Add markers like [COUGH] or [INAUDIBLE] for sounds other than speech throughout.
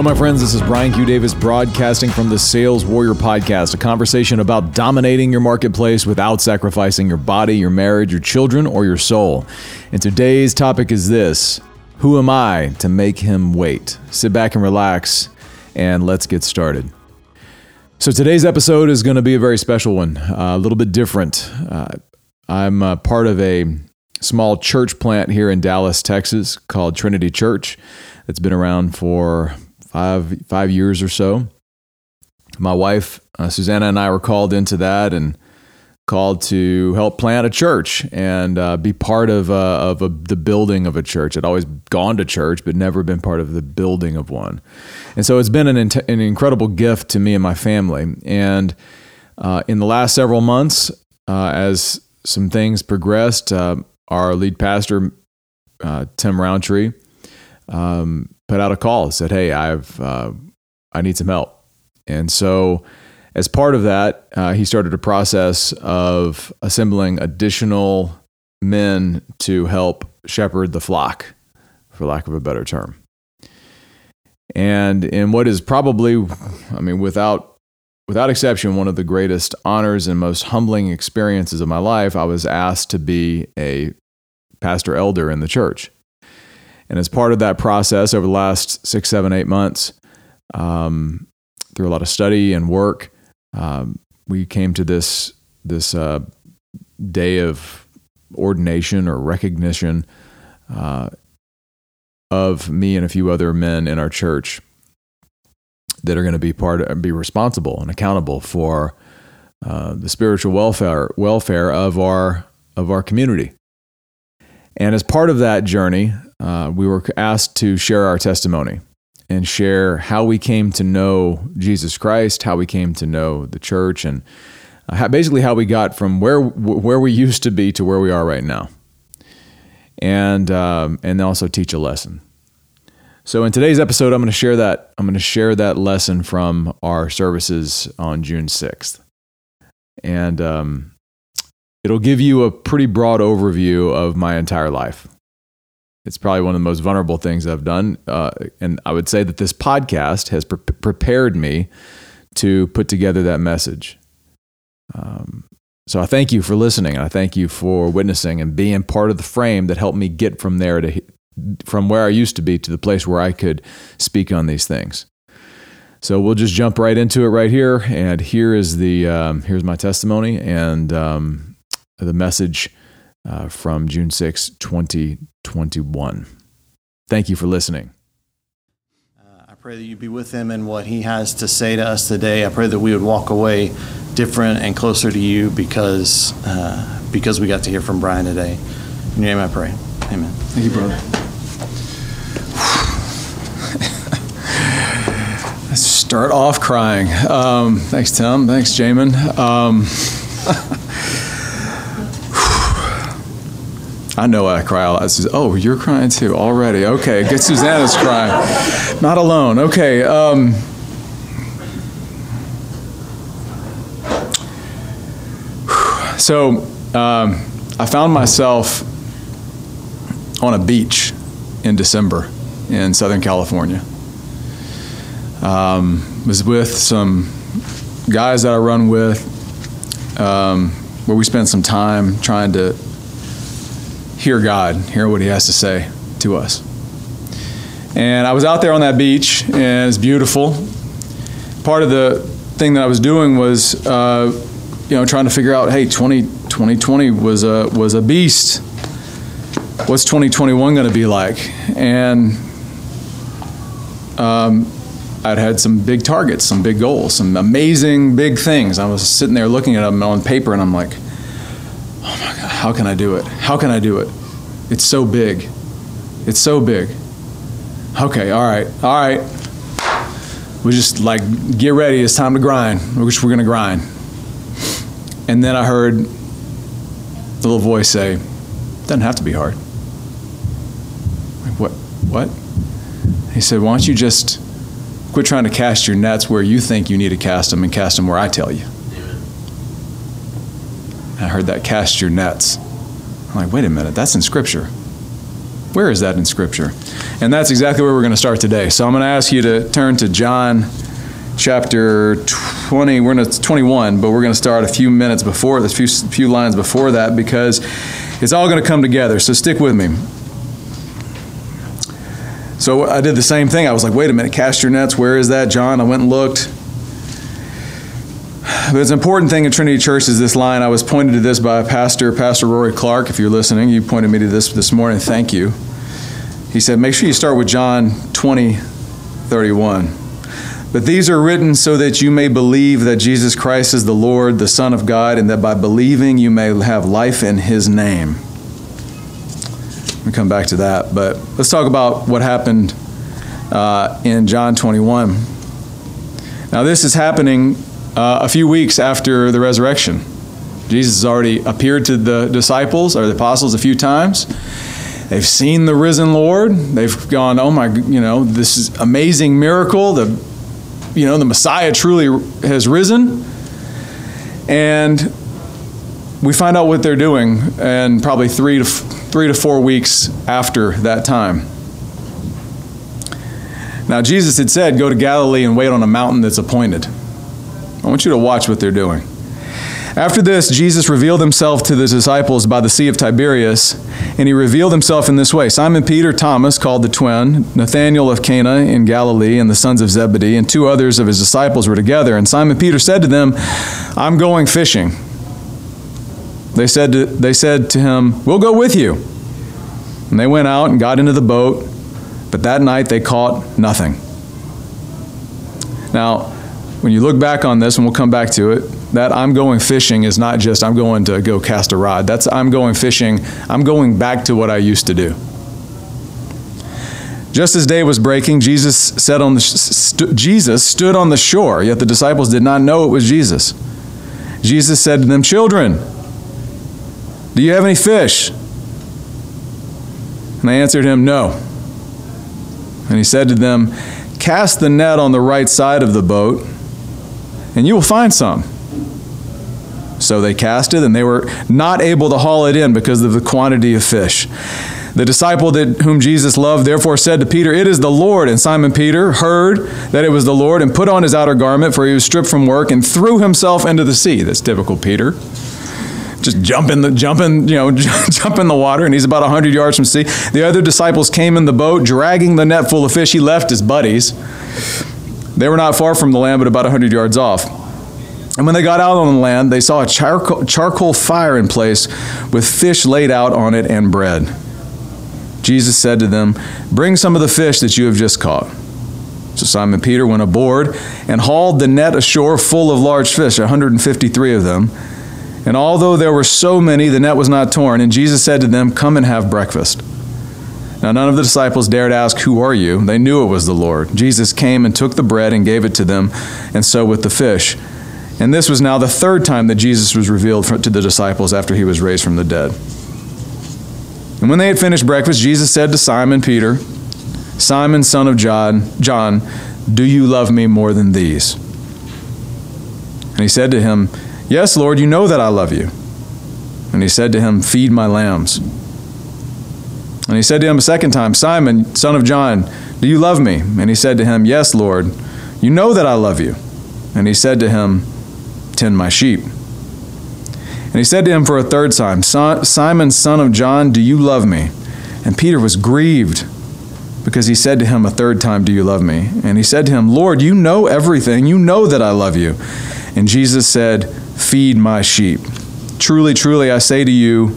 Hello, my friends. This is Brian Q. Davis broadcasting from the Sales Warrior Podcast, a conversation about dominating your marketplace without sacrificing your body, your marriage, your children, or your soul. And today's topic is this Who am I to make him wait? Sit back and relax, and let's get started. So, today's episode is going to be a very special one, uh, a little bit different. Uh, I'm uh, part of a small church plant here in Dallas, Texas called Trinity Church. It's been around for five five years or so. My wife uh, Susanna and I were called into that and called to help plant a church and uh, be part of uh, of a, the building of a church. I'd always gone to church, but never been part of the building of one. And so it's been an, an incredible gift to me and my family. And uh, in the last several months, uh, as some things progressed, uh, our lead pastor Tim Roundtree um, put out a call, and said, "Hey, I've uh, I need some help," and so as part of that, uh, he started a process of assembling additional men to help shepherd the flock, for lack of a better term. And in what is probably, I mean, without without exception, one of the greatest honors and most humbling experiences of my life, I was asked to be a pastor elder in the church. And as part of that process over the last six, seven, eight months, um, through a lot of study and work, um, we came to this this uh, day of ordination or recognition uh, of me and a few other men in our church that are going to be part of, be responsible and accountable for uh, the spiritual welfare welfare of our of our community. And as part of that journey, uh, we were asked to share our testimony and share how we came to know Jesus Christ, how we came to know the church, and uh, how, basically how we got from where where we used to be to where we are right now, and um, and also teach a lesson. So in today's episode, I'm going to share that I'm going to share that lesson from our services on June 6th, and um, it'll give you a pretty broad overview of my entire life it's probably one of the most vulnerable things I've done. Uh, and I would say that this podcast has pre- prepared me to put together that message. Um, so I thank you for listening. I thank you for witnessing and being part of the frame that helped me get from there to from where I used to be to the place where I could speak on these things. So we'll just jump right into it right here. And here is the um, here's my testimony and um, the message uh, from June 6, 2021. Thank you for listening. Uh, I pray that you be with him in what he has to say to us today. I pray that we would walk away different and closer to you because, uh, because we got to hear from Brian today. In your name I pray. Amen. Thank you, brother. Let's [SIGHS] start off crying. Um, thanks, Tim. Thanks, Jamin. Um, [LAUGHS] I know I cry a lot. oh, you're crying too already. Okay, get Susanna's crying. Not alone. Okay. Um, so um, I found myself on a beach in December in Southern California. Um, was with some guys that I run with, um, where we spent some time trying to hear God, hear what He has to say to us. And I was out there on that beach, and it's beautiful. Part of the thing that I was doing was, uh, you know, trying to figure out, hey, 20, 2020 was a was a beast. What's 2021 going to be like? And um, I'd had some big targets, some big goals, some amazing big things. I was sitting there looking at them on paper, and I'm like, God, how can I do it? How can I do it? It's so big. It's so big. Okay, all right, all right. We just like, get ready, it's time to grind. We're, we're gonna grind. And then I heard the little voice say, doesn't have to be hard. Like, what? What? He said, why don't you just quit trying to cast your nets where you think you need to cast them and cast them where I tell you. I heard that cast your nets. I'm like, wait a minute, that's in Scripture. Where is that in Scripture? And that's exactly where we're going to start today. So I'm going to ask you to turn to John chapter 20. We're in 21, but we're going to start a few minutes before, a few, few lines before that because it's all going to come together. So stick with me. So I did the same thing. I was like, wait a minute, cast your nets. Where is that, John? I went and looked. But it's an important thing in Trinity Church is this line. I was pointed to this by Pastor, Pastor Rory Clark. If you're listening, you pointed me to this this morning. Thank you. He said, make sure you start with John 20, 31. But these are written so that you may believe that Jesus Christ is the Lord, the Son of God, and that by believing you may have life in his name. We'll come back to that. But let's talk about what happened uh, in John 21. Now, this is happening uh, a few weeks after the resurrection. Jesus has already appeared to the disciples or the apostles a few times. They've seen the risen Lord. They've gone, oh my, you know, this is amazing miracle. The, you know, the Messiah truly has risen. And we find out what they're doing, and probably three to three to four weeks after that time. Now, Jesus had said, Go to Galilee and wait on a mountain that's appointed. I want you to watch what they're doing. After this, Jesus revealed himself to the disciples by the Sea of Tiberias, and he revealed himself in this way Simon Peter, Thomas, called the twin, Nathanael of Cana in Galilee, and the sons of Zebedee, and two others of his disciples were together. And Simon Peter said to them, I'm going fishing. They said to, they said to him, We'll go with you. And they went out and got into the boat, but that night they caught nothing. Now, when you look back on this, and we'll come back to it, that I'm going fishing is not just I'm going to go cast a rod. That's I'm going fishing, I'm going back to what I used to do. Just as day was breaking, Jesus, said on the, st- Jesus stood on the shore, yet the disciples did not know it was Jesus. Jesus said to them, Children, do you have any fish? And they answered him, No. And he said to them, Cast the net on the right side of the boat, and you will find some. So they cast it, and they were not able to haul it in because of the quantity of fish. The disciple that whom Jesus loved therefore said to Peter, It is the Lord. And Simon Peter heard that it was the Lord and put on his outer garment, for he was stripped from work, and threw himself into the sea. That's typical Peter just jumping the jump in, you know, [LAUGHS] jump in the water, and he's about hundred yards from sea. The other disciples came in the boat, dragging the net full of fish. He left his buddies. They were not far from the land, but about a hundred yards off. And when they got out on the land, they saw a charcoal, charcoal fire in place with fish laid out on it and bread. Jesus said to them, Bring some of the fish that you have just caught. So Simon Peter went aboard and hauled the net ashore full of large fish, 153 of them. And although there were so many, the net was not torn. And Jesus said to them, Come and have breakfast. Now, none of the disciples dared ask, Who are you? They knew it was the Lord. Jesus came and took the bread and gave it to them, and so with the fish. And this was now the third time that Jesus was revealed to the disciples after he was raised from the dead. And when they had finished breakfast, Jesus said to Simon Peter, Simon, son of John, John, do you love me more than these? And he said to him, Yes, Lord, you know that I love you. And he said to him, Feed my lambs. And he said to him a second time, Simon, son of John, do you love me? And he said to him, Yes, Lord, you know that I love you. And he said to him, Tend my sheep. And he said to him for a third time, Simon, son of John, do you love me? And Peter was grieved because he said to him a third time, Do you love me? And he said to him, Lord, you know everything. You know that I love you. And Jesus said, Feed my sheep. Truly, truly, I say to you,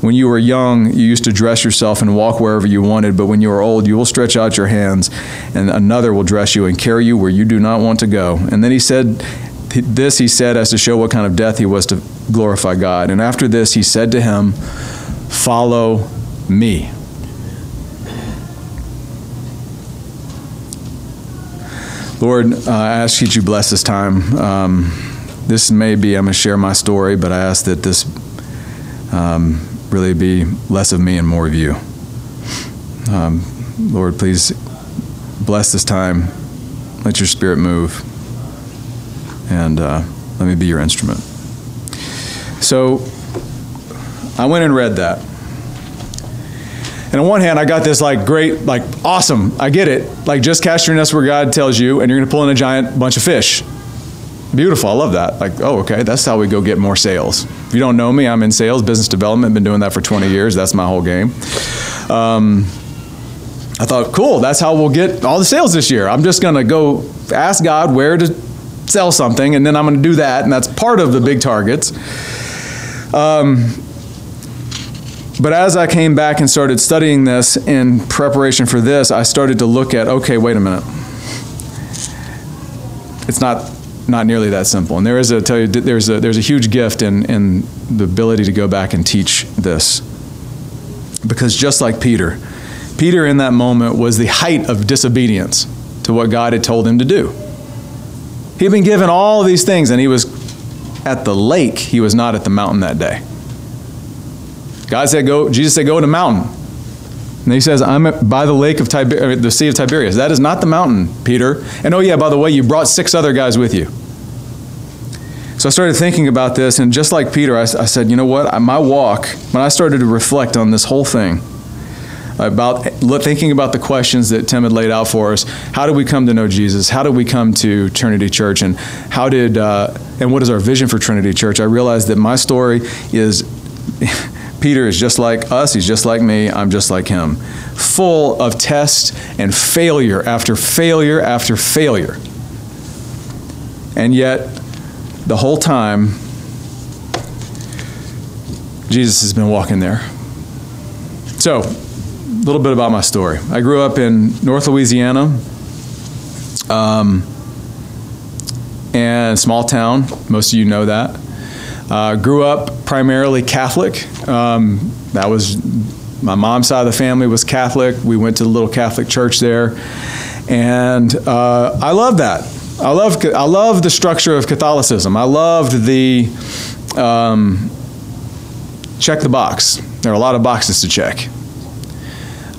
when you were young, you used to dress yourself and walk wherever you wanted, but when you are old, you will stretch out your hands, and another will dress you and carry you where you do not want to go. And then he said, This he said as to show what kind of death he was to glorify God. And after this, he said to him, Follow me. Lord, uh, I ask that you bless this time. Um, this may be, I'm going to share my story, but I ask that this um, really be less of me and more of you. Um, Lord, please bless this time. Let your spirit move. And uh, let me be your instrument. So I went and read that. And on one hand, I got this like great, like awesome, I get it. Like just cast your nets where God tells you, and you're gonna pull in a giant bunch of fish. Beautiful, I love that. Like, oh, okay, that's how we go get more sales. If you don't know me, I'm in sales, business development, been doing that for 20 years. That's my whole game. Um, I thought, cool, that's how we'll get all the sales this year. I'm just gonna go ask God where to sell something, and then I'm gonna do that, and that's part of the big targets. Um, but as I came back and started studying this in preparation for this, I started to look at okay, wait a minute. It's not not nearly that simple. And there is a tell you there's a there's a huge gift in in the ability to go back and teach this. Because just like Peter, Peter in that moment was the height of disobedience to what God had told him to do. He had been given all these things and he was at the lake, he was not at the mountain that day. God said, "Go." Jesus said, "Go to the mountain." And he says, "I'm by the lake of Tiber- uh, the Sea of Tiberias." That is not the mountain, Peter. And oh yeah, by the way, you brought six other guys with you. So I started thinking about this, and just like Peter, I, I said, "You know what? My walk, when I started to reflect on this whole thing." about thinking about the questions that Tim had laid out for us. How did we come to know Jesus? How did we come to Trinity Church? And how did uh, and what is our vision for Trinity Church? I realized that my story is [LAUGHS] Peter is just like us, he's just like me, I'm just like him. Full of test and failure after failure after failure. And yet, the whole time, Jesus has been walking there. So, a little bit about my story. I grew up in North Louisiana, um, and small town. Most of you know that. Uh, grew up primarily Catholic. Um, that was my mom's side of the family was Catholic. We went to the little Catholic church there, and uh, I love that. I love I love the structure of Catholicism. I loved the um, check the box. There are a lot of boxes to check.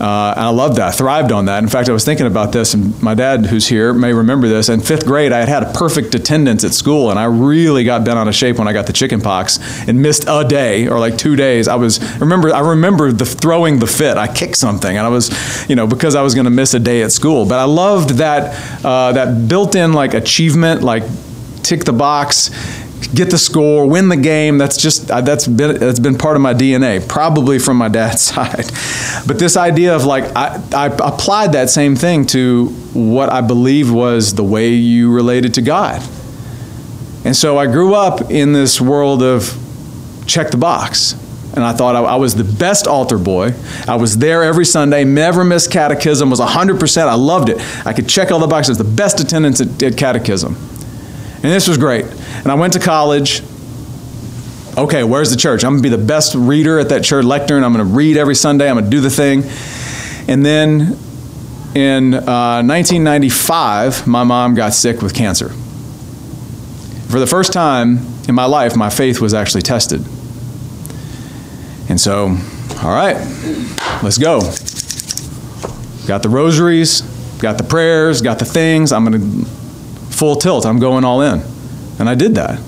Uh, and I loved that. Thrived on that. In fact, I was thinking about this, and my dad, who's here, may remember this. In fifth grade, I had had a perfect attendance at school, and I really got bent out of shape when I got the chicken pox and missed a day or like two days. I was remember I remember the throwing the fit. I kicked something, and I was, you know, because I was going to miss a day at school. But I loved that uh, that built-in like achievement, like tick the box get the score, win the game. That's just uh, that's been that's been part of my DNA, probably from my dad's [LAUGHS] side. But this idea of like I, I applied that same thing to what I believed was the way you related to God. And so I grew up in this world of check the box. And I thought I, I was the best altar boy. I was there every Sunday, never missed catechism, was 100%. I loved it. I could check all the boxes, the best attendance at, at catechism. And this was great. And I went to college. Okay, where's the church? I'm going to be the best reader at that church lectern. I'm going to read every Sunday. I'm going to do the thing. And then in uh, 1995, my mom got sick with cancer. For the first time in my life, my faith was actually tested. And so, all right, let's go. Got the rosaries, got the prayers, got the things. I'm going to full tilt. I'm going all in. And I did that.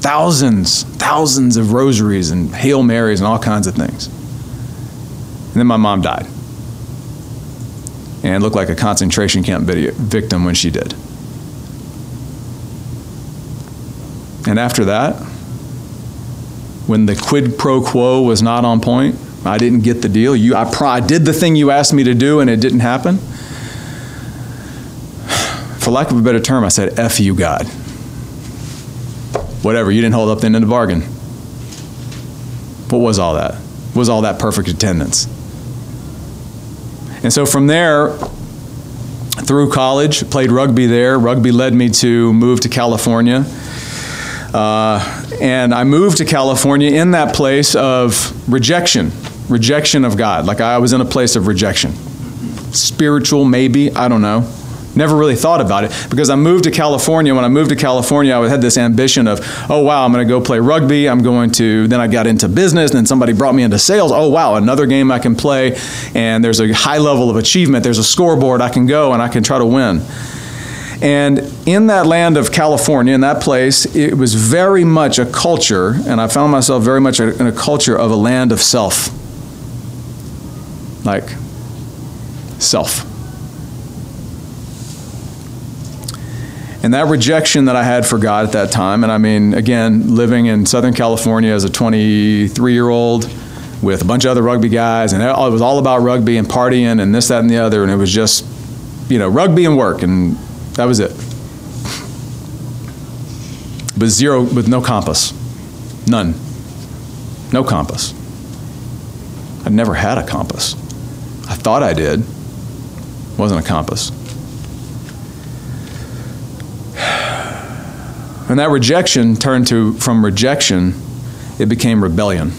Thousands, thousands of rosaries and Hail Marys and all kinds of things. And then my mom died. And looked like a concentration camp video, victim when she did. And after that, when the quid pro quo was not on point, I didn't get the deal. You, I, I did the thing you asked me to do and it didn't happen for lack of a better term, I said, F you, God. Whatever, you didn't hold up the end of the bargain. What was all that? Was all that perfect attendance? And so from there, through college, played rugby there. Rugby led me to move to California. Uh, and I moved to California in that place of rejection, rejection of God. Like I was in a place of rejection. Spiritual, maybe, I don't know. Never really thought about it because I moved to California. When I moved to California, I had this ambition of, oh, wow, I'm going to go play rugby. I'm going to, then I got into business, and then somebody brought me into sales. Oh, wow, another game I can play, and there's a high level of achievement. There's a scoreboard I can go and I can try to win. And in that land of California, in that place, it was very much a culture, and I found myself very much in a culture of a land of self. like self. And that rejection that I had for God at that time, and I mean, again, living in Southern California as a 23 year old with a bunch of other rugby guys, and it was all about rugby and partying and this, that, and the other, and it was just, you know, rugby and work, and that was it. With zero, with no compass. None. No compass. I'd never had a compass. I thought I did. Wasn't a compass. And that rejection turned to, from rejection, it became rebellion.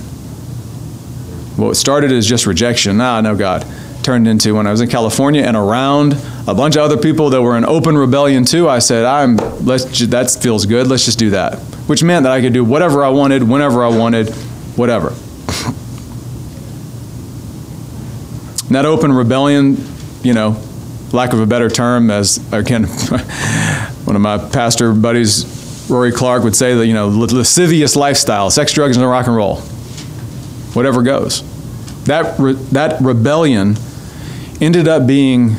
What started as just rejection, ah, no God, turned into when I was in California and around a bunch of other people that were in open rebellion too. I said, I'm let's that feels good. Let's just do that, which meant that I could do whatever I wanted, whenever I wanted, whatever. [LAUGHS] That open rebellion, you know, lack of a better term, as again, [LAUGHS] one of my pastor buddies Rory Clark would say that, you know, lascivious lifestyle, sex, drugs, and rock and roll, whatever goes. That, re- that rebellion ended up being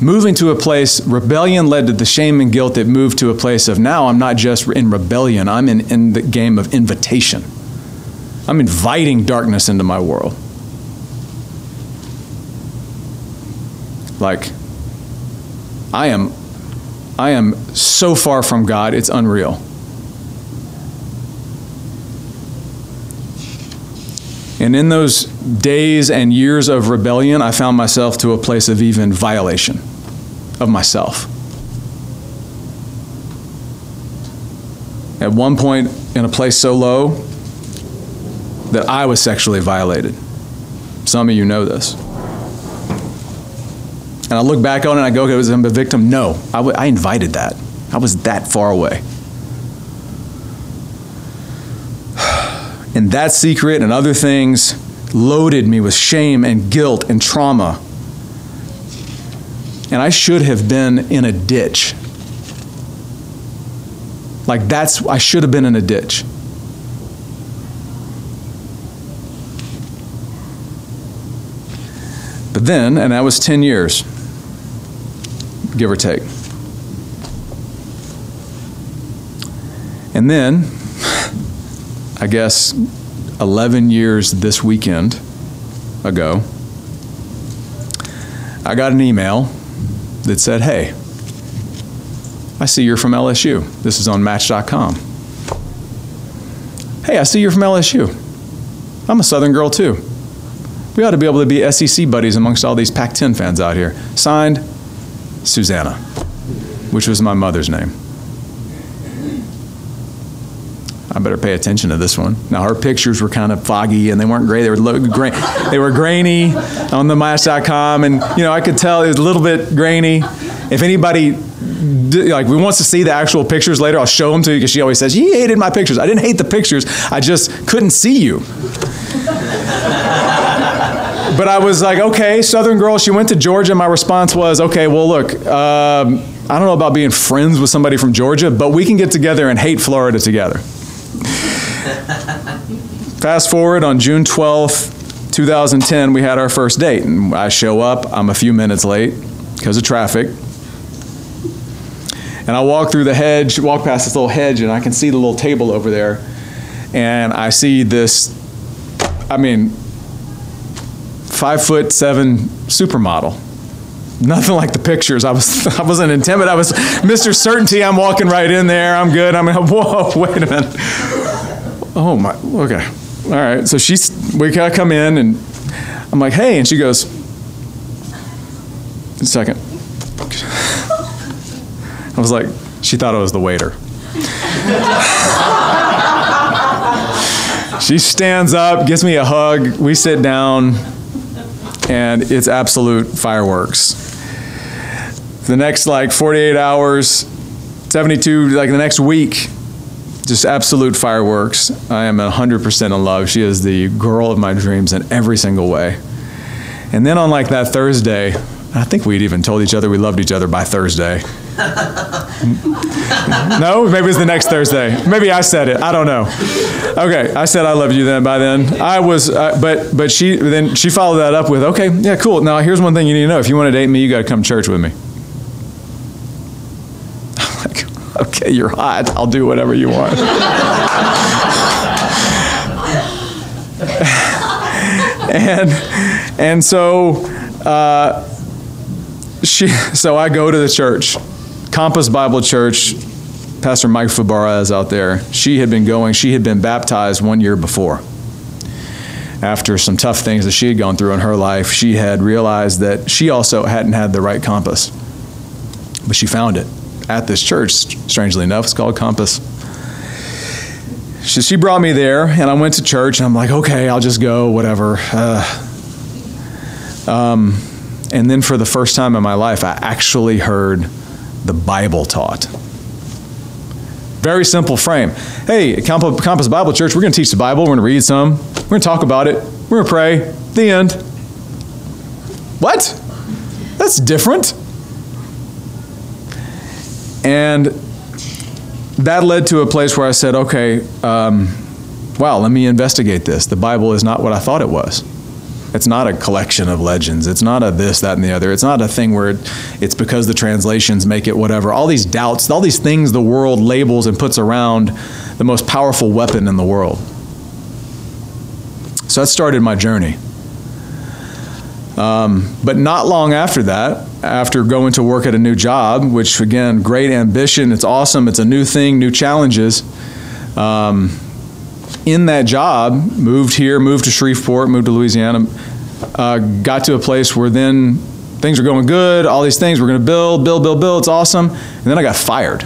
moving to a place, rebellion led to the shame and guilt that moved to a place of now I'm not just in rebellion, I'm in, in the game of invitation. I'm inviting darkness into my world. Like, I am I am so far from God, it's unreal. And in those days and years of rebellion, I found myself to a place of even violation of myself. At one point, in a place so low that I was sexually violated. Some of you know this. And I look back on it and I go, okay, was I a victim? No, I, w- I invited that. I was that far away. [SIGHS] And that secret and other things loaded me with shame and guilt and trauma. And I should have been in a ditch. Like that's, I should have been in a ditch. But then, and that was 10 years give or take. And then, I guess 11 years this weekend ago, I got an email that said, Hey, I see you're from LSU. This is on Match.com. Hey, I see you're from LSU. I'm a Southern girl too. We ought to be able to be SEC buddies amongst all these Pac 10 fans out here. Signed, Susanna, which was my mother's name. I better pay attention to this one. Now her pictures were kind of foggy and they weren't great. They were low, gra- they were grainy on the match.com and you know I could tell it was a little bit grainy. If anybody like we wants to see the actual pictures later, I'll show them to you because she always says he hated my pictures. I didn't hate the pictures. I just couldn't see you but I was like, okay, Southern girl. She went to Georgia. My response was, okay, well, look, um, I don't know about being friends with somebody from Georgia, but we can get together and hate Florida together. [LAUGHS] Fast forward on June 12th, 2010, we had our first date. And I show up, I'm a few minutes late because of traffic. And I walk through the hedge, walk past this little hedge, and I can see the little table over there. And I see this, I mean, five foot seven supermodel. Nothing like the pictures. I was [LAUGHS] I wasn't intimidated. I was Mr. Certainty. I'm walking right in there. I'm good. I'm [LAUGHS] whoa. Wait a minute. Oh my. Okay. All right. So she's we gotta come in and I'm like, hey, and she goes, a second. I was like, she thought I was the waiter. [LAUGHS] she stands up, gives me a hug. We sit down and it's absolute fireworks. The next like 48 hours, 72, like the next week, just absolute fireworks. I am 100% in love. She is the girl of my dreams in every single way. And then on like that Thursday, I think we'd even told each other we loved each other by Thursday. [LAUGHS] no, maybe it's the next Thursday. Maybe I said it. I don't know. Okay, I said I love you then. By then, I was, uh, but but she then she followed that up with, okay, yeah, cool. Now here's one thing you need to know: if you want to date me, you got to come to church with me. I'm [LAUGHS] like, okay, you're hot. I'll do whatever you want. [LAUGHS] and and so uh, she so I go to the church, Compass Bible Church. Pastor Mike Fabarez is out there. She had been going. She had been baptized one year before. After some tough things that she had gone through in her life, she had realized that she also hadn't had the right compass. But she found it at this church, strangely enough. It's called Compass. She, she brought me there, and I went to church, and I'm like, okay, I'll just go, whatever. Uh, um, and then for the first time in my life, I actually heard the Bible taught. Very simple frame. Hey, Compass Bible Church, we're going to teach the Bible. We're going to read some. We're going to talk about it. We're going to pray. The end. What? That's different. And that led to a place where I said, okay, um, wow, let me investigate this. The Bible is not what I thought it was. It's not a collection of legends. It's not a this, that, and the other. It's not a thing where it's because the translations make it whatever. All these doubts, all these things the world labels and puts around the most powerful weapon in the world. So that started my journey. Um, but not long after that, after going to work at a new job, which again, great ambition, it's awesome, it's a new thing, new challenges. Um, in that job, moved here, moved to Shreveport, moved to Louisiana, uh, got to a place where then things were going good, all these things, we're going to build, build, build, build, it's awesome. And then I got fired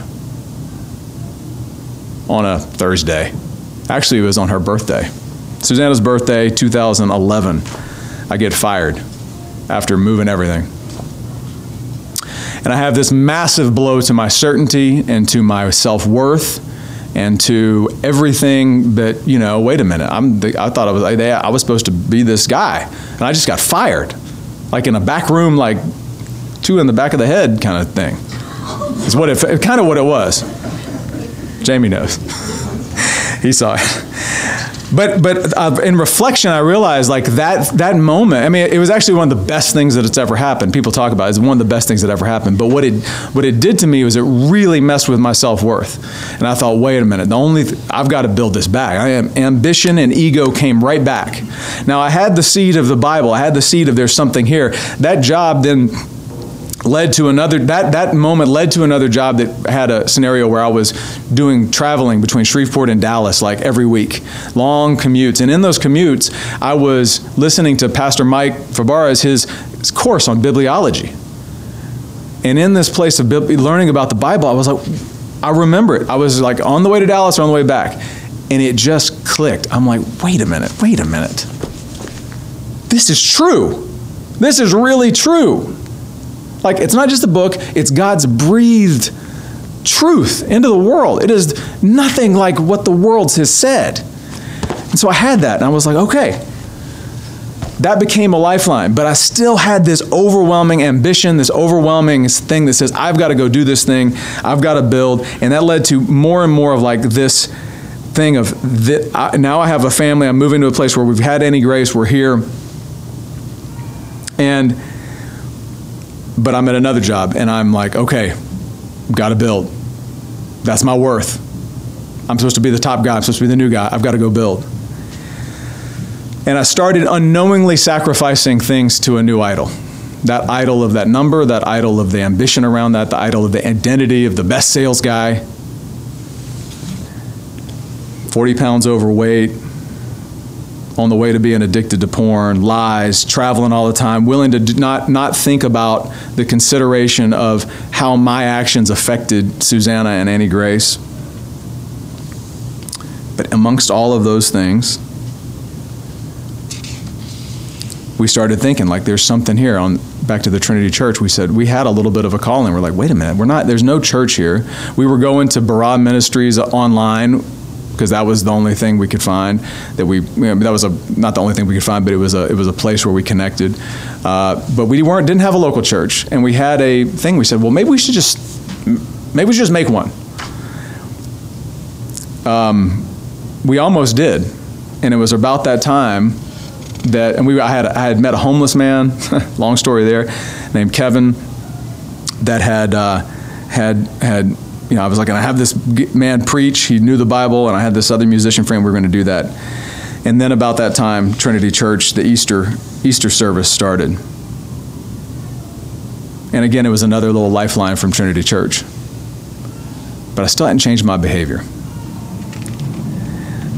on a Thursday. Actually, it was on her birthday. Susanna's birthday, 2011. I get fired after moving everything. And I have this massive blow to my certainty and to my self worth and to everything that, you know, wait a minute, I'm the, I thought I was, I was supposed to be this guy. And I just got fired. Like in a back room, like two in the back of the head kind of thing. Is what it, kind of what it was. Jamie knows. [LAUGHS] he saw it but but uh, in reflection, I realized like that that moment. I mean, it was actually one of the best things that it's ever happened. People talk about it, it's one of the best things that ever happened. But what it what it did to me was it really messed with my self worth. And I thought, wait a minute, the only th- I've got to build this back. I am ambition and ego came right back. Now I had the seed of the Bible. I had the seed of there's something here. That job then led to another that that moment led to another job that had a scenario where I was doing traveling between Shreveport and Dallas like every week. Long commutes. And in those commutes I was listening to Pastor Mike Fabarez's his, his course on bibliology. And in this place of learning about the Bible I was like I remember it. I was like on the way to Dallas or on the way back. And it just clicked. I'm like wait a minute. Wait a minute. This is true. This is really true like, it's not just a book, it's God's breathed truth into the world. It is nothing like what the world has said. And so I had that, and I was like, okay. That became a lifeline, but I still had this overwhelming ambition, this overwhelming thing that says, I've got to go do this thing, I've got to build. And that led to more and more of like this thing of now I have a family, I'm moving to a place where we've had Annie Grace, we're here. And but I'm at another job and I'm like, okay, got to build. That's my worth. I'm supposed to be the top guy. I'm supposed to be the new guy. I've got to go build. And I started unknowingly sacrificing things to a new idol. That idol of that number, that idol of the ambition around that, the idol of the identity of the best sales guy. 40 pounds overweight, on the way to being addicted to porn, lies, traveling all the time, willing to not, not think about the consideration of how my actions affected Susanna and Annie Grace. But amongst all of those things, we started thinking like there's something here on back to the Trinity Church, we said we had a little bit of a calling. We're like, wait a minute, we're not. There's no church here. We were going to Barah Ministries online because that was the only thing we could find that we you know, that was a not the only thing we could find, but it was a it was a place where we connected. Uh, but we weren't didn't have a local church, and we had a thing. We said, well, maybe we should just Maybe we should just make one. Um, we almost did, and it was about that time that, and we, I had, I had met a homeless man, [LAUGHS] long story there, named Kevin, that had, uh, had, had, you know, I was like, and I have this man preach. He knew the Bible, and I had this other musician friend. We were going to do that. And then about that time, Trinity Church, the Easter Easter service started. And again, it was another little lifeline from Trinity Church. But I still hadn't changed my behavior.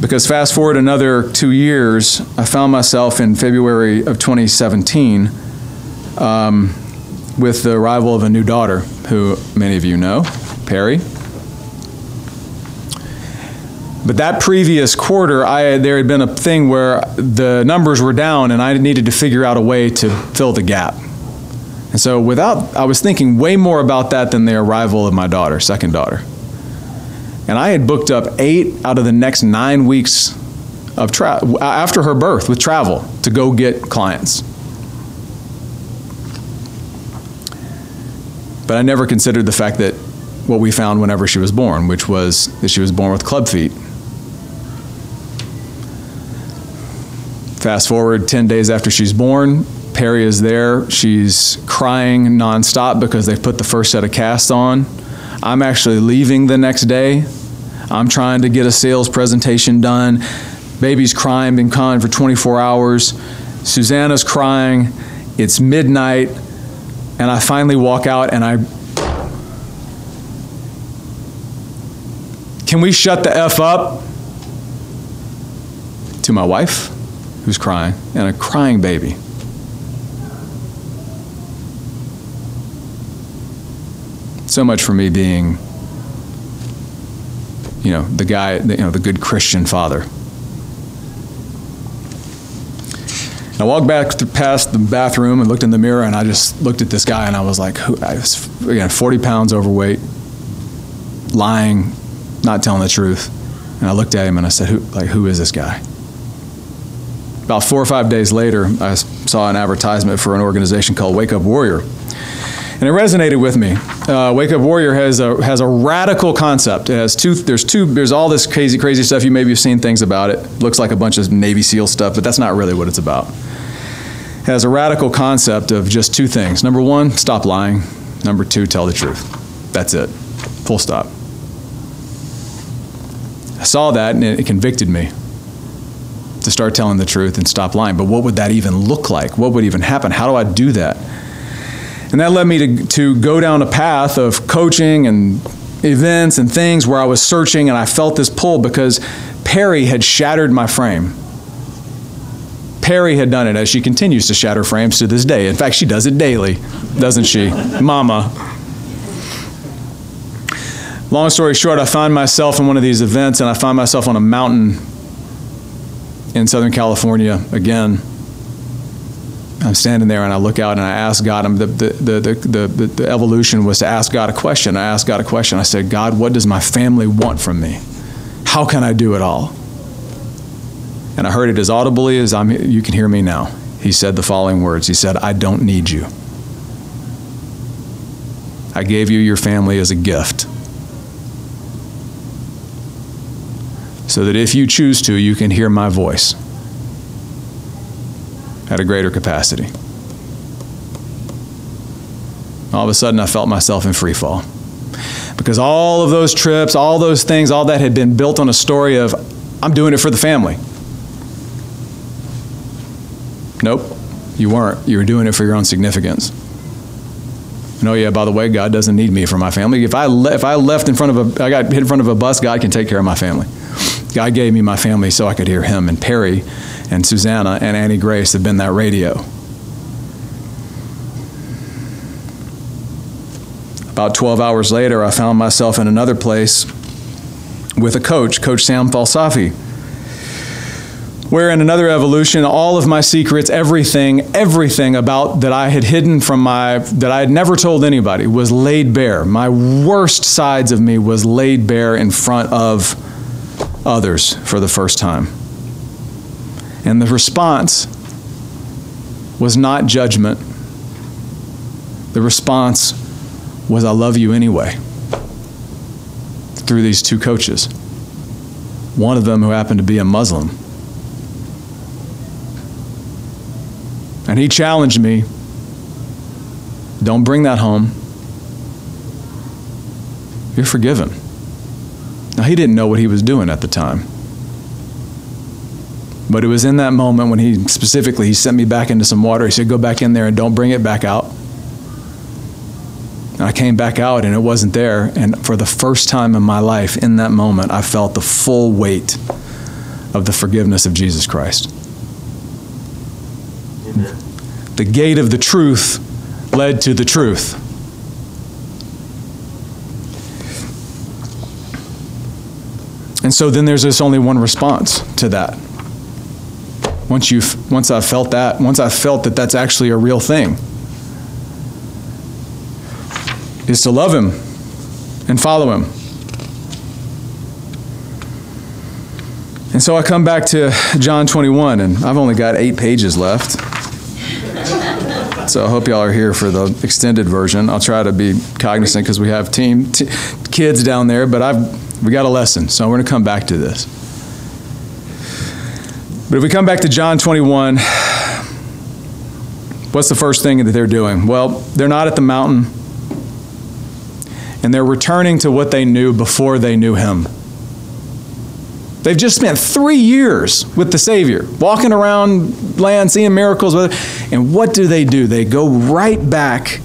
Because fast forward another two years, I found myself in February of 2017 um, with the arrival of a new daughter, who many of you know, Perry. But that previous quarter, I, there had been a thing where the numbers were down and I needed to figure out a way to fill the gap. And so without, I was thinking way more about that than the arrival of my daughter, second daughter. And I had booked up eight out of the next nine weeks of tra- after her birth with travel to go get clients. But I never considered the fact that what we found whenever she was born, which was that she was born with club feet. Fast forward 10 days after she's born, Perry is there. She's crying nonstop because they've put the first set of casts on. I'm actually leaving the next day. I'm trying to get a sales presentation done. Baby's crying, been crying for 24 hours. Susanna's crying. It's midnight. And I finally walk out and I. Can we shut the F up? To my wife who's crying, and a crying baby. So much for me being, you know, the guy, you know, the good Christian father. I walked back past the bathroom and looked in the mirror, and I just looked at this guy, and I was like, who, I was, again, 40 pounds overweight, lying, not telling the truth. And I looked at him and I said, who, like, who is this guy? About four or five days later, I saw an advertisement for an organization called Wake Up Warrior. And it resonated with me. Uh, Wake Up Warrior has a, has a radical concept. It has two, there's two, there's all this crazy, crazy stuff. You maybe have seen things about it. Looks like a bunch of Navy SEAL stuff, but that's not really what it's about. It has a radical concept of just two things. Number one, stop lying. Number two, tell the truth. That's it. Full stop. I saw that and it convicted me to start telling the truth and stop lying. But what would that even look like? What would even happen? How do I do that? And that led me to, to go down a path of coaching and events and things where I was searching and I felt this pull because Perry had shattered my frame. Perry had done it as she continues to shatter frames to this day. In fact, she does it daily, doesn't she? Mama. Long story short, I find myself in one of these events and I find myself on a mountain in Southern California again. I'm standing there and I look out and I ask God, the, the, the, the, the evolution was to ask God a question. I asked God a question. I said, God, what does my family want from me? How can I do it all? And I heard it as audibly as I'm, you can hear me now. He said the following words He said, I don't need you. I gave you your family as a gift. So that if you choose to, you can hear my voice at a greater capacity. All of a sudden, I felt myself in free fall. Because all of those trips, all those things, all that had been built on a story of, I'm doing it for the family. Nope, you weren't. You were doing it for your own significance. And oh yeah, by the way, God doesn't need me for my family. If I, le- if I left in front of a, I got hit in front of a bus, God can take care of my family. God gave me my family so I could hear him. And Perry and Susanna and Annie Grace have been that radio. About 12 hours later, I found myself in another place with a coach, Coach Sam Falsafi. Where in another evolution, all of my secrets, everything, everything about that I had hidden from my, that I had never told anybody was laid bare. My worst sides of me was laid bare in front of others for the first time. And the response was not judgment. The response was, I love you anyway. through these two coaches. One of them who happened to be a Muslim. And he challenged me don't bring that home. You're forgiven. Now, he didn't know what he was doing at the time. But it was in that moment when he specifically he sent me back into some water. He said, "Go back in there and don't bring it back out." And I came back out and it wasn't there. And for the first time in my life, in that moment, I felt the full weight of the forgiveness of Jesus Christ. Amen. The gate of the truth led to the truth. And so then there's just only one response to that. Once you once I've felt that, once I've felt that that's actually a real thing, is to love him and follow him. And so I come back to John 21, and I've only got eight pages left. So I hope y'all are here for the extended version. I'll try to be cognizant because we have team t- kids down there, but I've we got a lesson, so we're going to come back to this. But if we come back to John 21, what's the first thing that they're doing? Well, they're not at the mountain, and they're returning to what they knew before they knew him. They've just spent three years with the Savior, walking around land, seeing miracles. And what do they do? They go right back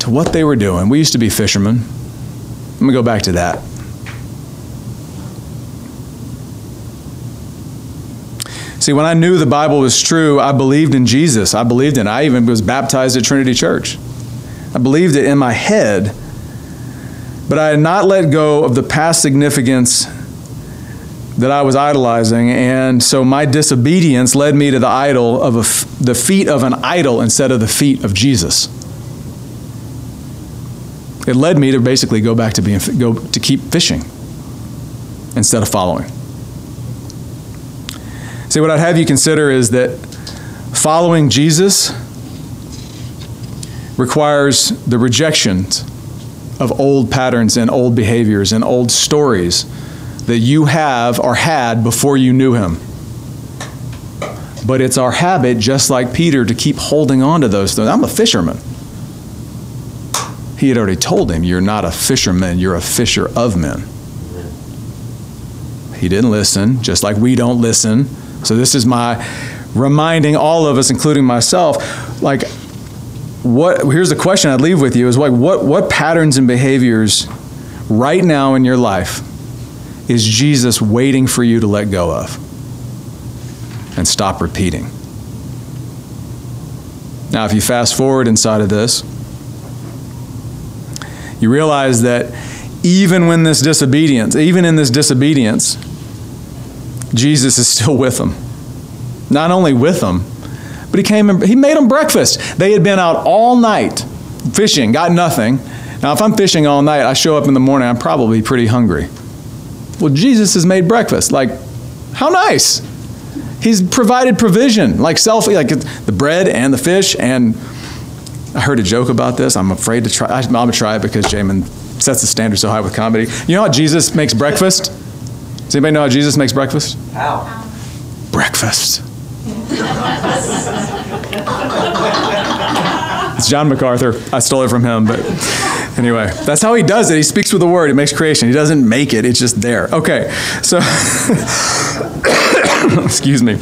to what they were doing. We used to be fishermen. Let me go back to that. See, when I knew the Bible was true, I believed in Jesus. I believed in. I even was baptized at Trinity Church. I believed it in my head, but I had not let go of the past significance that I was idolizing, and so my disobedience led me to the idol of a, the feet of an idol instead of the feet of Jesus. It led me to basically go back to being go to keep fishing instead of following. See, what I'd have you consider is that following Jesus requires the rejection of old patterns and old behaviors and old stories that you have or had before you knew him. But it's our habit, just like Peter, to keep holding on to those things. I'm a fisherman. He had already told him, You're not a fisherman, you're a fisher of men. He didn't listen, just like we don't listen so this is my reminding all of us, including myself, like what here's the question I'd leave with you is like what what patterns and behaviors right now in your life is Jesus waiting for you to let go of and stop repeating? Now, if you fast forward inside of this, you realize that even when this disobedience, even in this disobedience, Jesus is still with them. Not only with them, but he came and he made them breakfast. They had been out all night fishing, got nothing. Now, if I'm fishing all night, I show up in the morning, I'm probably pretty hungry. Well, Jesus has made breakfast. Like, how nice. He's provided provision, like self, like the bread and the fish. And I heard a joke about this. I'm afraid to try. I'm gonna try it because Jamin sets the standard so high with comedy. You know how Jesus makes breakfast? Does anybody know how Jesus makes breakfast? How? Breakfast. it's John MacArthur. I stole it from him, but anyway, that's how he does it. He speaks with the word, it makes creation. He doesn't make it, it's just there. Okay, so, [COUGHS] excuse me.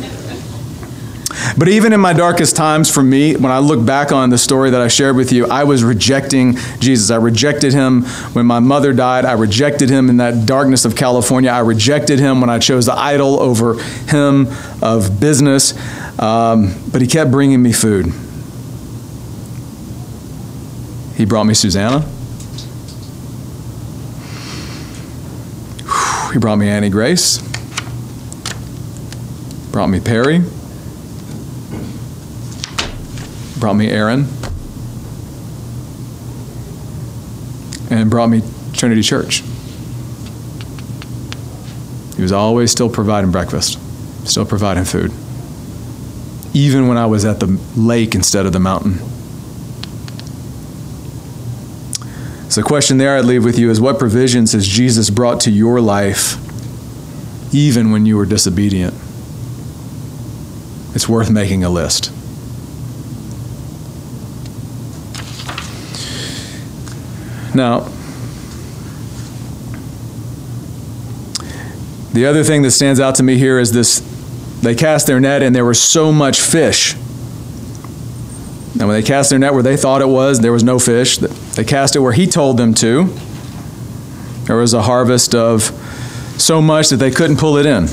But even in my darkest times for me, when I look back on the story that I shared with you, I was rejecting Jesus. I rejected him when my mother died. I rejected him in that darkness of California. I rejected him when I chose the idol over him of business. Um, but he kept bringing me food. He brought me Susanna. He brought me Annie Grace. Brought me Perry brought me Aaron, and brought me Trinity Church. He was always still providing breakfast, still providing food, even when I was at the lake instead of the mountain. So, the question there I'd leave with you is what provisions has Jesus brought to your life even when you were disobedient? It's worth making a list. Now, the other thing that stands out to me here is this they cast their net and there was so much fish. Now, when they cast their net where they thought it was, there was no fish. They cast it where he told them to. There was a harvest of so much that they couldn't pull it in.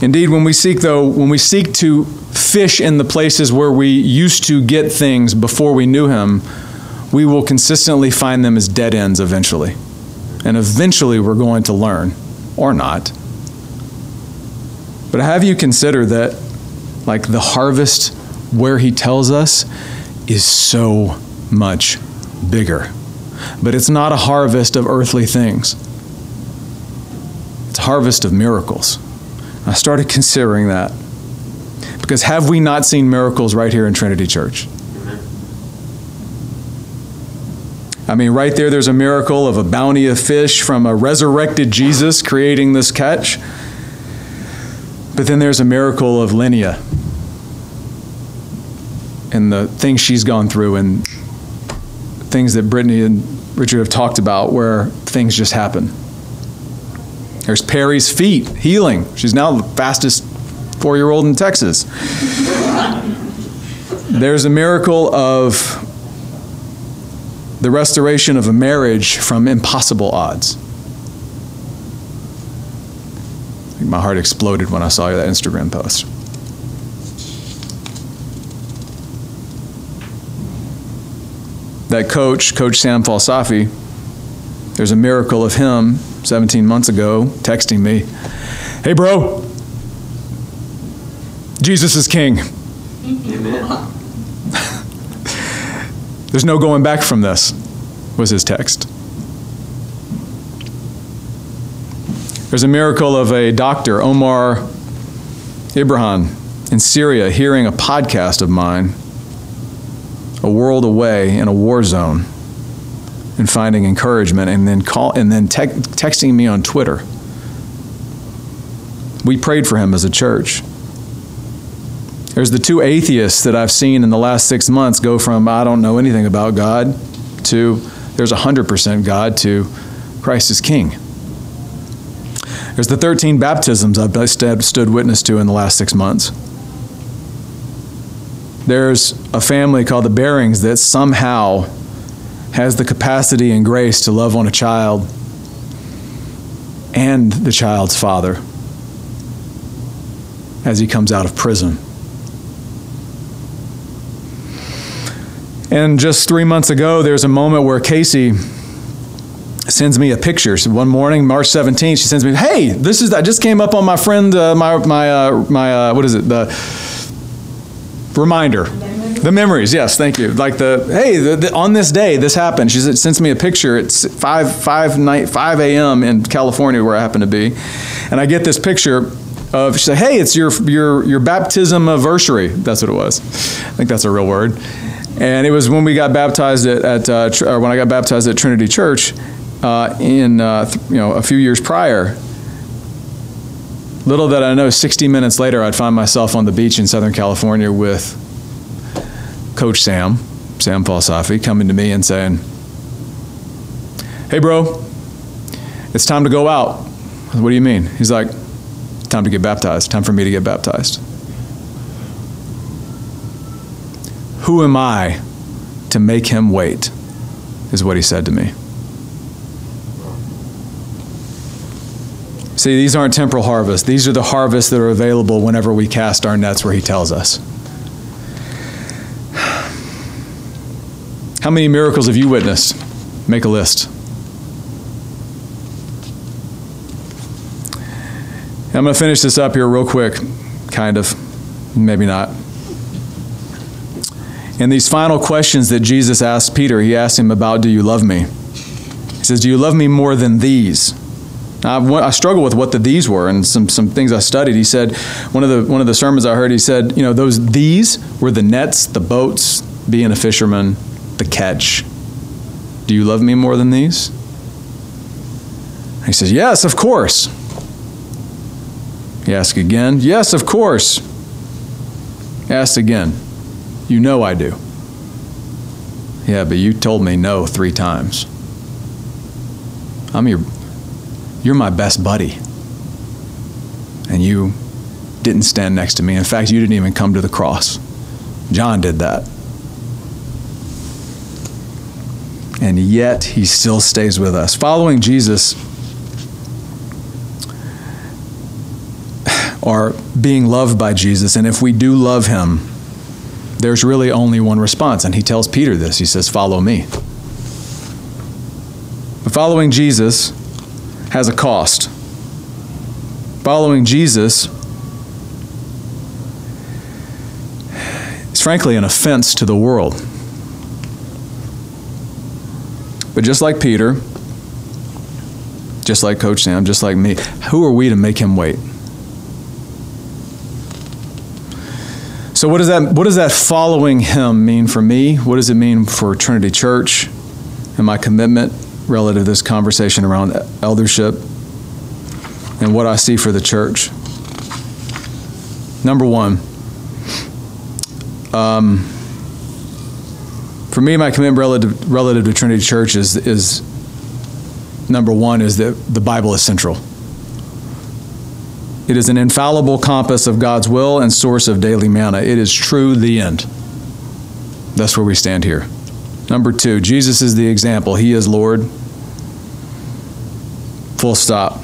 Indeed, when we seek, though, when we seek to fish in the places where we used to get things before we knew Him, we will consistently find them as dead ends eventually. And eventually we're going to learn, or not. But have you considered that, like, the harvest where He tells us is so much bigger? But it's not a harvest of earthly things, it's a harvest of miracles. I started considering that. Because have we not seen miracles right here in Trinity Church? I mean, right there, there's a miracle of a bounty of fish from a resurrected Jesus creating this catch. But then there's a miracle of Linnea and the things she's gone through and things that Brittany and Richard have talked about where things just happen. There's Perry's feet healing. She's now the fastest four year old in Texas. There's a miracle of the restoration of a marriage from impossible odds. My heart exploded when I saw that Instagram post. That coach, Coach Sam Falsafi, there's a miracle of him 17 months ago texting me, Hey, bro, Jesus is king. Amen. [LAUGHS] There's no going back from this, was his text. There's a miracle of a doctor, Omar Ibrahim, in Syria, hearing a podcast of mine, a world away in a war zone and finding encouragement and then call and then te- texting me on Twitter. We prayed for him as a church. There's the two atheists that I've seen in the last six months go from I don't know anything about God to there's 100% God to Christ is King. There's the 13 baptisms I've stood witness to in the last six months. There's a family called the Bearings that somehow has the capacity and grace to love on a child and the child's father as he comes out of prison. And just three months ago, there's a moment where Casey sends me a picture. So one morning, March 17th, she sends me, "Hey, this is I just came up on my friend, uh, my my uh, my uh, what is it? The reminder." The memories, yes, thank you. Like the hey, the, the, on this day, this happened. She sends me a picture. It's five five night five a.m. in California where I happen to be, and I get this picture of she said, "Hey, it's your your your baptism anniversary." That's what it was. I think that's a real word. And it was when we got baptized at, at uh, or when I got baptized at Trinity Church uh, in uh, you know a few years prior. Little that I know, 60 minutes later, I'd find myself on the beach in Southern California with Coach Sam, Sam Falsafi, coming to me and saying, Hey, bro, it's time to go out. What do you mean? He's like, Time to get baptized, time for me to get baptized. Who am I to make him wait? Is what he said to me. See, these aren't temporal harvests. These are the harvests that are available whenever we cast our nets where he tells us. How many miracles have you witnessed? Make a list. I'm going to finish this up here real quick, kind of, maybe not. In these final questions that Jesus asked Peter, he asked him about, Do you love me? He says, Do you love me more than these? I, I struggle with what the these were and some, some things I studied. He said, one of, the, one of the sermons I heard, he said, you know, those these were the nets, the boats, being a fisherman, the catch. Do you love me more than these? He says, Yes, of course. He asks again, Yes, of course. He asks again, You know I do. Yeah, but you told me no three times. I'm your, you're my best buddy. And you didn't stand next to me. In fact, you didn't even come to the cross. John did that. And yet, he still stays with us. Following Jesus or being loved by Jesus. And if we do love him, there's really only one response. And he tells Peter this. He says, Follow me. But following Jesus has a cost. Following Jesus is frankly an offense to the world. But just like Peter, just like Coach Sam, just like me, who are we to make him wait? So what does that what does that following him mean for me? What does it mean for Trinity Church and my commitment relative to this conversation around eldership and what I see for the church? Number one, um, for me, my commitment relative, relative to Trinity Church is, is number one is that the Bible is central. It is an infallible compass of God's will and source of daily manna. It is true, the end. That's where we stand here. Number two, Jesus is the example. He is Lord. Full stop.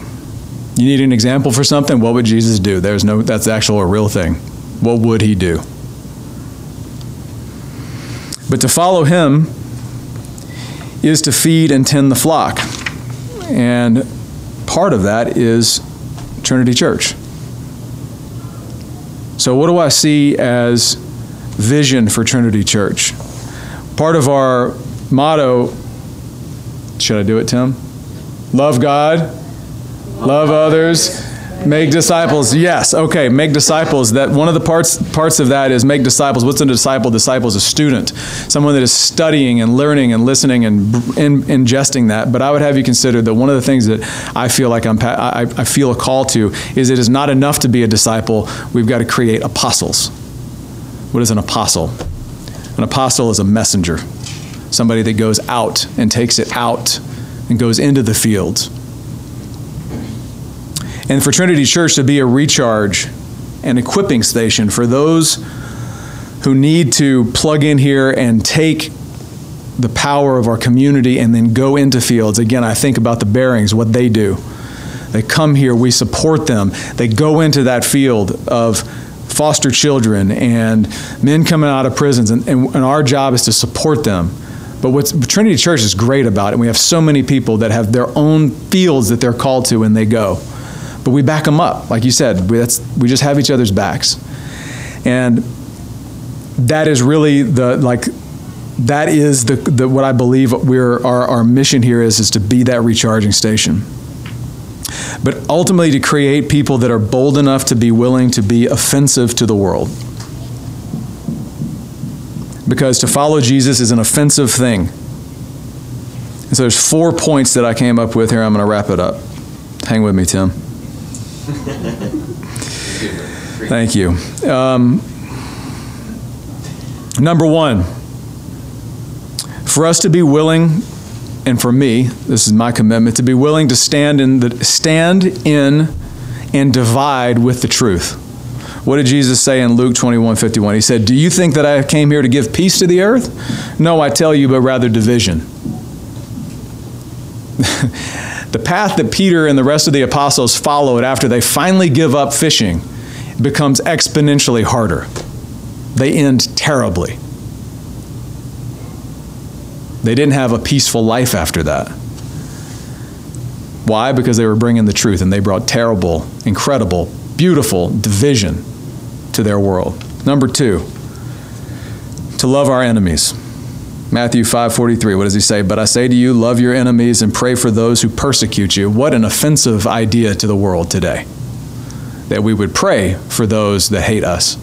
You need an example for something? What would Jesus do? There's no, that's actual a real thing. What would he do? But to follow him is to feed and tend the flock. And part of that is Trinity Church. So, what do I see as vision for Trinity Church? Part of our motto, should I do it, Tim? Love God, love others, Make disciples. Yes. Okay. Make disciples. That one of the parts parts of that is make disciples. What's a disciple? Disciple is a student, someone that is studying and learning and listening and in, ingesting that. But I would have you consider that one of the things that I feel like I'm I, I feel a call to is it is not enough to be a disciple. We've got to create apostles. What is an apostle? An apostle is a messenger, somebody that goes out and takes it out and goes into the fields and for Trinity Church to be a recharge and equipping station for those who need to plug in here and take the power of our community and then go into fields. Again, I think about the bearings, what they do. They come here, we support them. They go into that field of foster children and men coming out of prisons, and, and, and our job is to support them. But what Trinity Church is great about and we have so many people that have their own fields that they're called to and they go but we back them up. Like you said, we, we just have each other's backs. And that is really the, like, that is the, the what I believe we're, our, our mission here is, is to be that recharging station. But ultimately to create people that are bold enough to be willing to be offensive to the world. Because to follow Jesus is an offensive thing. So there's four points that I came up with here. I'm going to wrap it up. Hang with me, Tim. [LAUGHS] Thank you. Um, number one, for us to be willing, and for me, this is my commitment, to be willing to stand in the stand in and divide with the truth. What did Jesus say in Luke 21 51? He said, Do you think that I came here to give peace to the earth? No, I tell you, but rather division. [LAUGHS] The path that Peter and the rest of the apostles followed after they finally give up fishing becomes exponentially harder. They end terribly. They didn't have a peaceful life after that. Why? Because they were bringing the truth and they brought terrible, incredible, beautiful division to their world. Number two, to love our enemies. Matthew 5:43 what does he say? But I say to you love your enemies and pray for those who persecute you. What an offensive idea to the world today. That we would pray for those that hate us.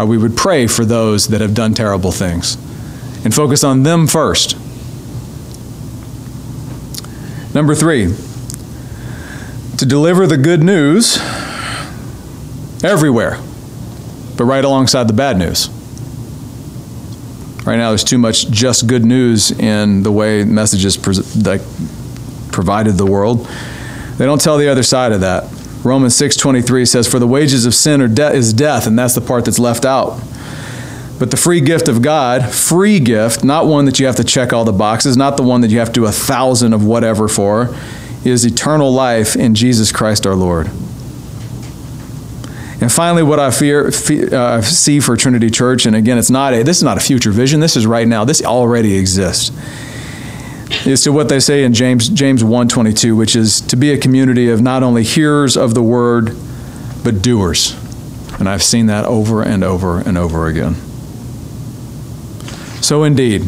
Or we would pray for those that have done terrible things. and focus on them first. Number three, to deliver the good news everywhere, but right alongside the bad news. Right now, there's too much just good news in the way messages pre- like provided the world. They don't tell the other side of that. Romans 6:23 says, "For the wages of sin de- is death," and that's the part that's left out. But the free gift of God, free gift, not one that you have to check all the boxes, not the one that you have to do a thousand of whatever for, is eternal life in Jesus Christ our Lord. And finally, what I fear, uh, see for Trinity Church, and again, it's not a, this is not a future vision. This is right now. This already exists. Is to what they say in James James 1:22, which is to be a community of not only hearers of the word, but doers. And I've seen that over and over and over again. So, indeed,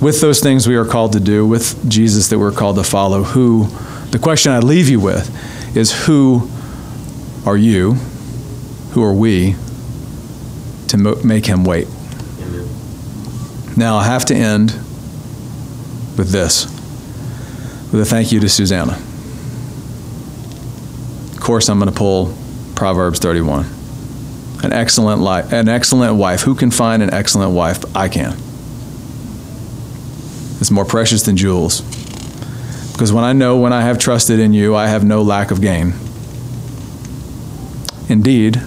with those things we are called to do, with Jesus that we're called to follow, who, the question I leave you with is who are you, who are we, to make him wait? Amen. Now, I have to end with this with a thank you to Susanna. Of course, I'm going to pull Proverbs 31 an excellent life, an excellent wife. Who can find an excellent wife? I can. It's more precious than jewels. Because when I know when I have trusted in you, I have no lack of gain. Indeed,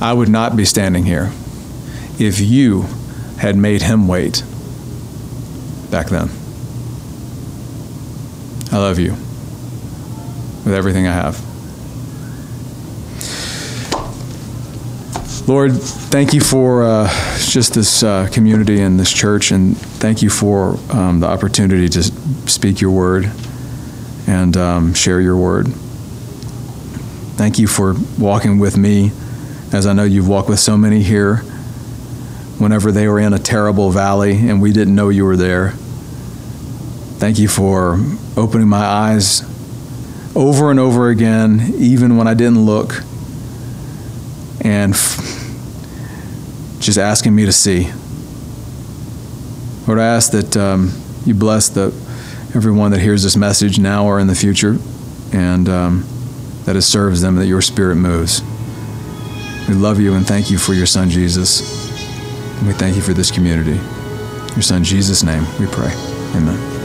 I would not be standing here if you had made him wait back then. I love you with everything I have. Lord, thank you for uh, just this uh, community and this church, and thank you for um, the opportunity to speak your word and um, share your word. Thank you for walking with me, as I know you've walked with so many here whenever they were in a terrible valley and we didn't know you were there. Thank you for opening my eyes over and over again, even when I didn't look, and just asking me to see. Lord, I ask that um, you bless the, everyone that hears this message now or in the future, and um, that it serves them, that your spirit moves. We love you and thank you for your son, Jesus. And we thank you for this community. Your son, Jesus' name, we pray. Amen.